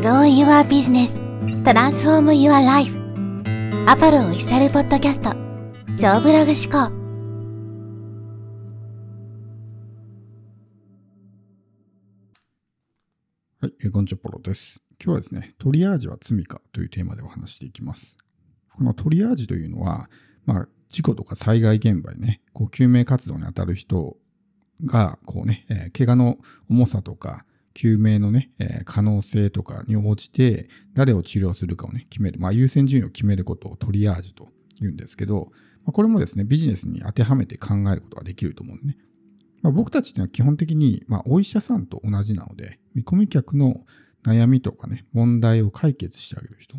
Grow Your Business Transform Your Life アポロオフィシャルポッドキャスト超ブログ思考はい、えーこんにちは、ポロです。今日はですね、トリアージは罪かというテーマでお話していきます。このトリアージというのは、まあ、事故とか災害現場にね、こう救命活動に当たる人が、こうね、えー怪我の重さとか、救命のね、えー可能性とかに応じて、誰を治療するかをね、決める、まあ、優先順位を決めることをトリアージと言うんですけど、まあ、これもですね、ビジネスに当てはめて考えることができると思うんですね。まあ、僕たちっていうのは基本的に、まあ、お医者さんと同じなので、見込み客の悩みとかね、問題を解決してあげる人。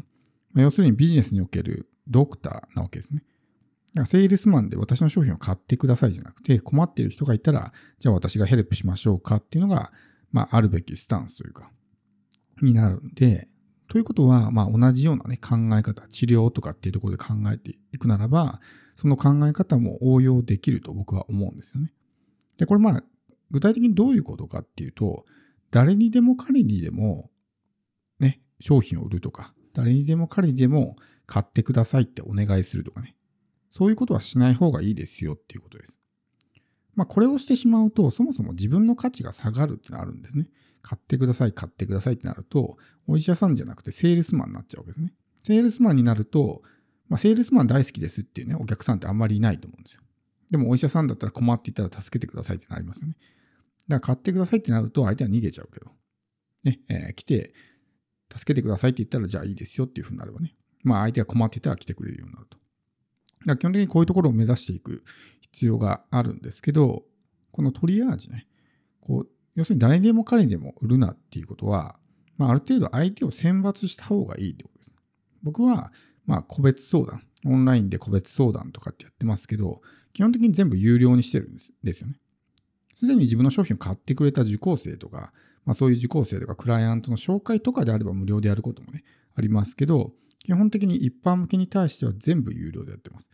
まあ、要するにビジネスにおけるドクターなわけですね。だからセールスマンで私の商品を買ってくださいじゃなくて、困っている人がいたら、じゃあ私がヘルプしましょうかっていうのが、まあ、あるべきスタンスというか、になるんで、ということは、まあ、同じようなね、考え方、治療とかっていうところで考えていくならば、その考え方も応用できると僕は思うんですよね。で、これまあ、具体的にどういうことかっていうと、誰にでも彼にでも、ね、商品を売るとか、誰にでも彼にでも買ってくださいってお願いするとかね。そういうことはしない方がいいですよっていうことです。まあ、これをしてしまうと、そもそも自分の価値が下がるってなるんですね。買ってください、買ってくださいってなると、お医者さんじゃなくてセールスマンになっちゃうわけですね。セールスマンになると、まあ、セールスマン大好きですっていうね、お客さんってあんまりいないと思うんですよ。でもお医者さんだったら困っていたら助けてくださいってなりますよね。だから買ってくださいってなると相手は逃げちゃうけど、ね、えー来て、助けてくださいって言ったらじゃあいいですよっていうふうになればね。まあ相手が困ってたら来てくれるようになると。だ基本的にこういうところを目指していく必要があるんですけど、このトリアージね、こう、要するに誰でも彼でも売るなっていうことは、まあある程度相手を選抜した方がいいってことです。僕は、まあ個別相談、オンラインで個別相談とかってやってますけど、基本的に全部有料にしてるんですですよね。すでに自分の商品を買ってくれた受講生とか、まあ、そういう受講生とかクライアントの紹介とかであれば無料でやることもね、ありますけど、基本的に一般向けに対しては全部有料でやってます。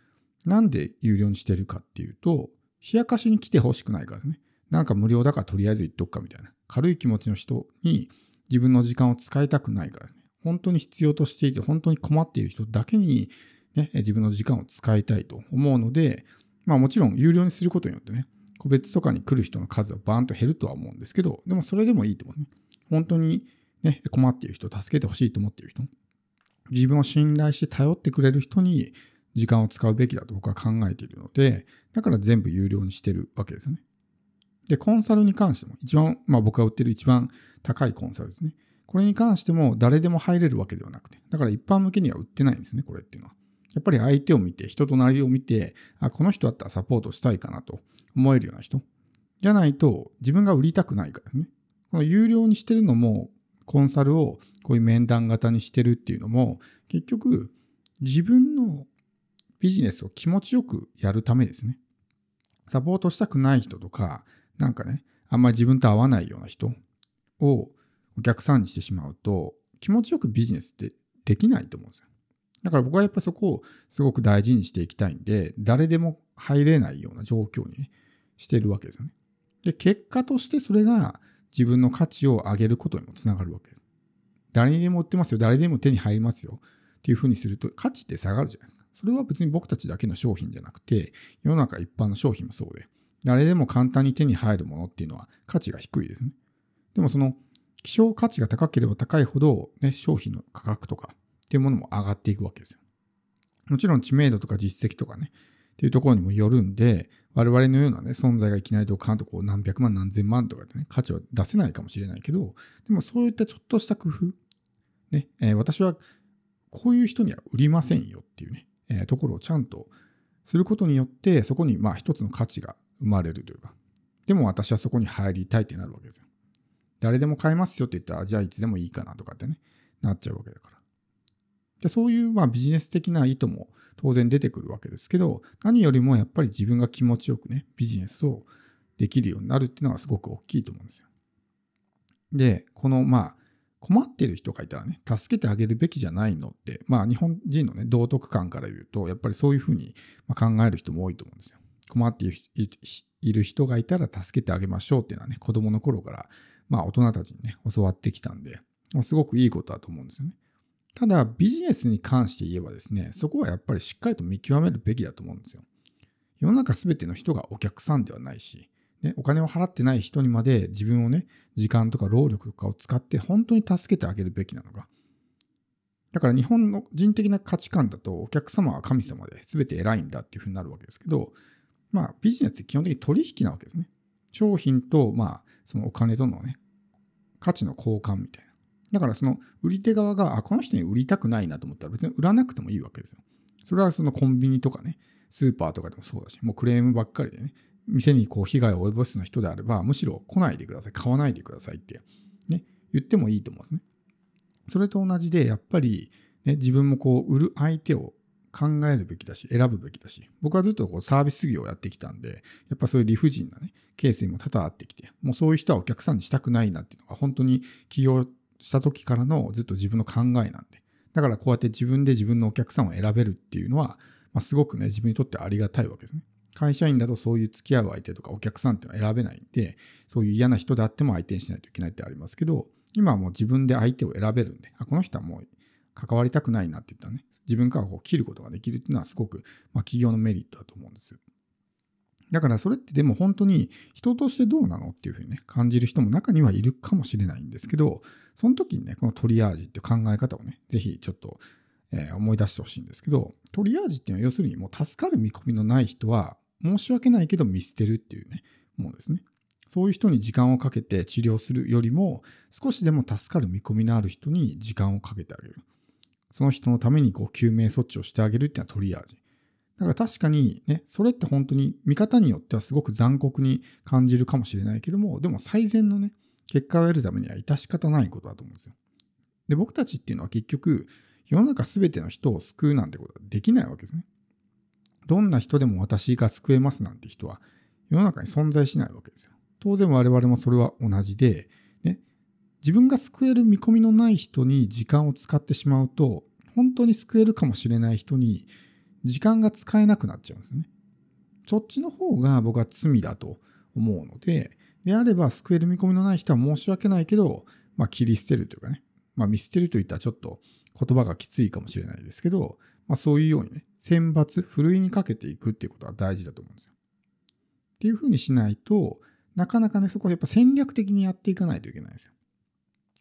なんで有料にしてるかっていうと、冷やかしに来てほしくないからですね。なんか無料だからとりあえず言っとくかみたいな。軽い気持ちの人に自分の時間を使いたくないからですね。本当に必要としていて、本当に困っている人だけに、ね、自分の時間を使いたいと思うので、まあもちろん有料にすることによってね、個別とかに来る人の数はバーンと減るとは思うんですけど、でもそれでもいいと思うね。本当にね、困っている人、助けてほしいと思っている人、自分を信頼して頼ってくれる人に時間を使うべきだと僕は考えているので、だから全部有料にしてるわけですよね。で、コンサルに関しても、一番、まあ僕が売ってる一番高いコンサルですね。これに関しても誰でも入れるわけではなくて、だから一般向けには売ってないんですね、これっていうのは。やっぱり相手を見て、人となりを見て、あ、この人だったらサポートしたいかなと思えるような人。じゃないと、自分が売りたくないからね。この有料にしてるのも、コンサルをこういう面談型にしてるっていうのも、結局、自分のビジネスを気持ちよくやるためですね。サポートしたくない人とか、なんかね、あんまり自分と合わないような人をお客さんにしてしまうと、気持ちよくビジネスってできないと思うんですよ。だから僕はやっぱそこをすごく大事にしていきたいんで、誰でも入れないような状況に、ね、してるわけですよね。で、結果としてそれが自分の価値を上げることにもつながるわけです。誰にでも売ってますよ、誰でも手に入りますよっていうふうにすると価値って下がるじゃないですか。それは別に僕たちだけの商品じゃなくて、世の中一般の商品もそうで、誰でも簡単に手に入るものっていうのは価値が低いですね。でもその希少価値が高ければ高いほど、ね、商品の価格とかっていうものも上がっていくわけですよ。もちろん知名度とか実績とかね、っていうところにもよるんで、我々のようなね、存在がいきなりドカンとこう何百万何千万とかでね、価値は出せないかもしれないけど、でもそういったちょっとした工夫、ね、えー私はこういう人には売りませんよっていうね、えーところをちゃんとすることによって、そこにまあ一つの価値が生まれるというか、でも私はそこに入りたいってなるわけですよ。誰でも買えますよって言ったら、じゃあいつでもいいかなとかってね、なっちゃうわけだから。でそういうまあビジネス的な意図も当然出てくるわけですけど、何よりもやっぱり自分が気持ちよくね、ビジネスをできるようになるっていうのがすごく大きいと思うんですよ。で、このまあ、困っている人がいたらね、助けてあげるべきじゃないのって、まあ日本人のね、道徳観から言うと、やっぱりそういうふうに考える人も多いと思うんですよ。困っている人がいたら助けてあげましょうっていうのはね、子供の頃から、まあ大人たちにね、教わってきたんで、まあ、すごくいいことだと思うんですよね。ただ、ビジネスに関して言えばですね、そこはやっぱりしっかりと見極めるべきだと思うんですよ。世の中すべての人がお客さんではないし、ね、お金を払ってない人にまで自分をね、時間とか労力とかを使って本当に助けてあげるべきなのか。だから日本の人的な価値観だとお客様は神様で全て偉いんだっていうふうになるわけですけど、まあビジネスって基本的に取引なわけですね。商品と、まあ、そのお金とのね、価値の交換みたいな。だからその売り手側が、あ、この人に売りたくないなと思ったら別に売らなくてもいいわけですよ。それはそのコンビニとかね、スーパーとかでもそうだし、もうクレームばっかりでね、店にこう被害を及ぼすような人であれば、むしろ来ないでください、買わないでくださいって、ね、言ってもいいと思うんですね。それと同じで、やっぱり、ね、自分もこう、売る相手を考えるべきだし、選ぶべきだし、僕はずっとこうサービス業をやってきたんで、やっぱそういう理不尽なね、ケースにも多々あってきて、もうそういう人はお客さんにしたくないなっていうのが、本当に起業した時からのずっと自分の考えなんで、だからこうやって自分で自分のお客さんを選べるっていうのは、まあ、すごくね、自分にとってありがたいわけですね。会社員だとそういう付き合う相手とかお客さんっていうのは選べないんで、そういう嫌な人であっても相手にしないといけないってありますけど、今はもう自分で相手を選べるんで、あこの人はもう関わりたくないなって言ったらね、自分からこう切ることができるっていうのはすごく、まあ、企業のメリットだと思うんですよ。だからそれってでも本当に人としてどうなのっていうふうにね、感じる人も中にはいるかもしれないんですけど、その時にね、このトリアージっていう考え方をね、ぜひちょっと、えー、思い出してほしいんですけど、トリアージっていうのは要するにもう助かる見込みのない人は申し訳ないけど見捨てるっていうね、ものですね。そういう人に時間をかけて治療するよりも、少しでも助かる見込みのある人に時間をかけてあげる。その人のためにこう救命措置をしてあげるっていうのはトリアージ。だから確かにね、それって本当に見方によってはすごく残酷に感じるかもしれないけども、でも最善のね、結果を得るためには致し方ないことだと思うんですよ。で、僕たちっていうのは結局、世の中すべての人を救うなんてことはできないわけですね。どんな人でも私が救えますなんて人は世の中に存在しないわけですよ。当然我々もそれは同じで、ね、自分が救える見込みのない人に時間を使ってしまうと、本当に救えるかもしれない人に時間が使えなくなっちゃうんですね。そっちの方が僕は罪だと思うので、であれば救える見込みのない人は申し訳ないけど、まあ切り捨てるというかね、まあ見捨てるといったらちょっと言葉がきついかもしれないですけど、まあそういうようにね、選抜、ふるいにかけていくっていうことは大事だと思うんですよ。っていうふうにしないと、なかなかね、そこはやっぱ戦略的にやっていかないといけないんですよ。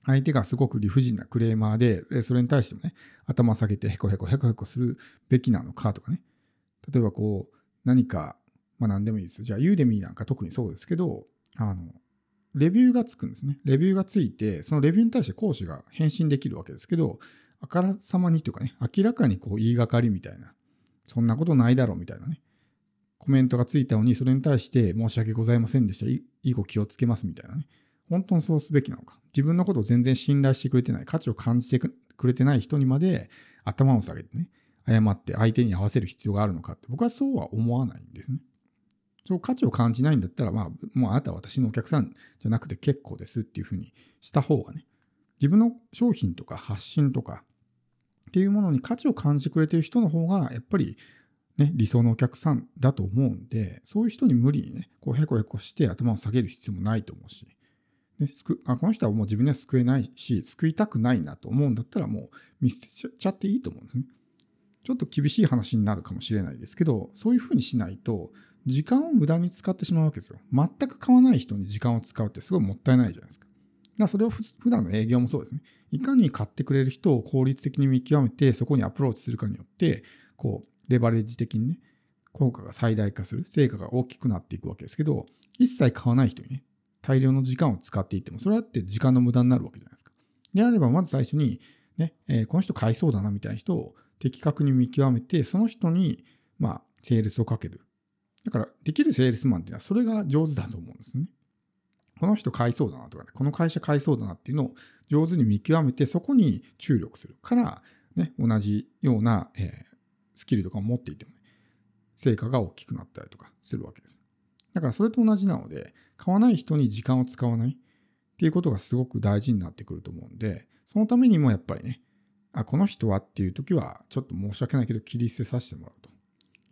相手がすごく理不尽なクレーマーで、それに対してもね、頭下げてヘコヘコヘコヘコするべきなのかとかね。例えばこう、何か、まあ何でもいいですよ。じゃあ、ユーデミーなんか特にそうですけど、あの、レビューがつくんですね。レビューがついて、そのレビューに対して講師が返信できるわけですけど、あからさまにというかね、明らかにこう言いがかりみたいな、そんなことないだろうみたいなね、コメントがついたのに、それに対して申し訳ございませんでした。以後気をつけますみたいなね。本当にそうすべきなのか。自分のことを全然信頼してくれてない、価値を感じてくれてない人にまで頭を下げてね、謝って相手に合わせる必要があるのかって、僕はそうは思わないんですね。そう価値を感じないんだったら、まあ、もうあなたは私のお客さんじゃなくて結構ですっていうふうにした方がね、自分の商品とか発信とかっていうものに価値を感じてくれてる人の方が、やっぱりね、理想のお客さんだと思うんで、そういう人に無理にね、こうヘコヘコして頭を下げる必要もないと思うし、ね、あこの人はもう自分には救えないし、救いたくないなと思うんだったらもう見捨てちゃっていいと思うんですね。ちょっと厳しい話になるかもしれないですけど、そういうふうにしないと、時間を無駄に使ってしまうわけですよ。全く買わない人に時間を使うってすごいもったいないじゃないですか。だからそれを普段の営業もそうですね。いかに買ってくれる人を効率的に見極めて、そこにアプローチするかによって、こう、レバレッジ的にね、効果が最大化する、成果が大きくなっていくわけですけど、一切買わない人にね、大量の時間を使っていっても、それはって時間の無駄になるわけじゃないですか。であれば、まず最初に、ね、えー、この人買いそうだなみたいな人を的確に見極めて、その人に、まあ、セールスをかける。だから、できるセールスマンっていうのは、それが上手だと思うんですね。この人買いそうだなとかね、この会社買いそうだなっていうのを上手に見極めて、そこに注力するから、ね、同じような、えー、スキルとかを持っていてもね、成果が大きくなったりとかするわけです。だからそれと同じなので、買わない人に時間を使わないっていうことがすごく大事になってくると思うんで、そのためにもやっぱりね、あ、この人はっていう時は、ちょっと申し訳ないけど切り捨てさせてもらうと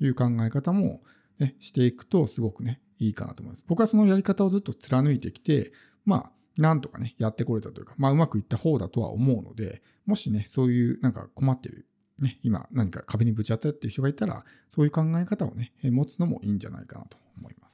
いう考え方も、ね、していくとすごくね、いいかなと思います。僕はそのやり方をずっと貫いてきて、まあ、なんとかね、やってこれたというか、まあ、うまくいった方だとは思うので、もしね、そういうなんか困ってる、ね、今何か壁にぶち当たってる人がいたら、そういう考え方をね、持つのもいいんじゃないかなと思います。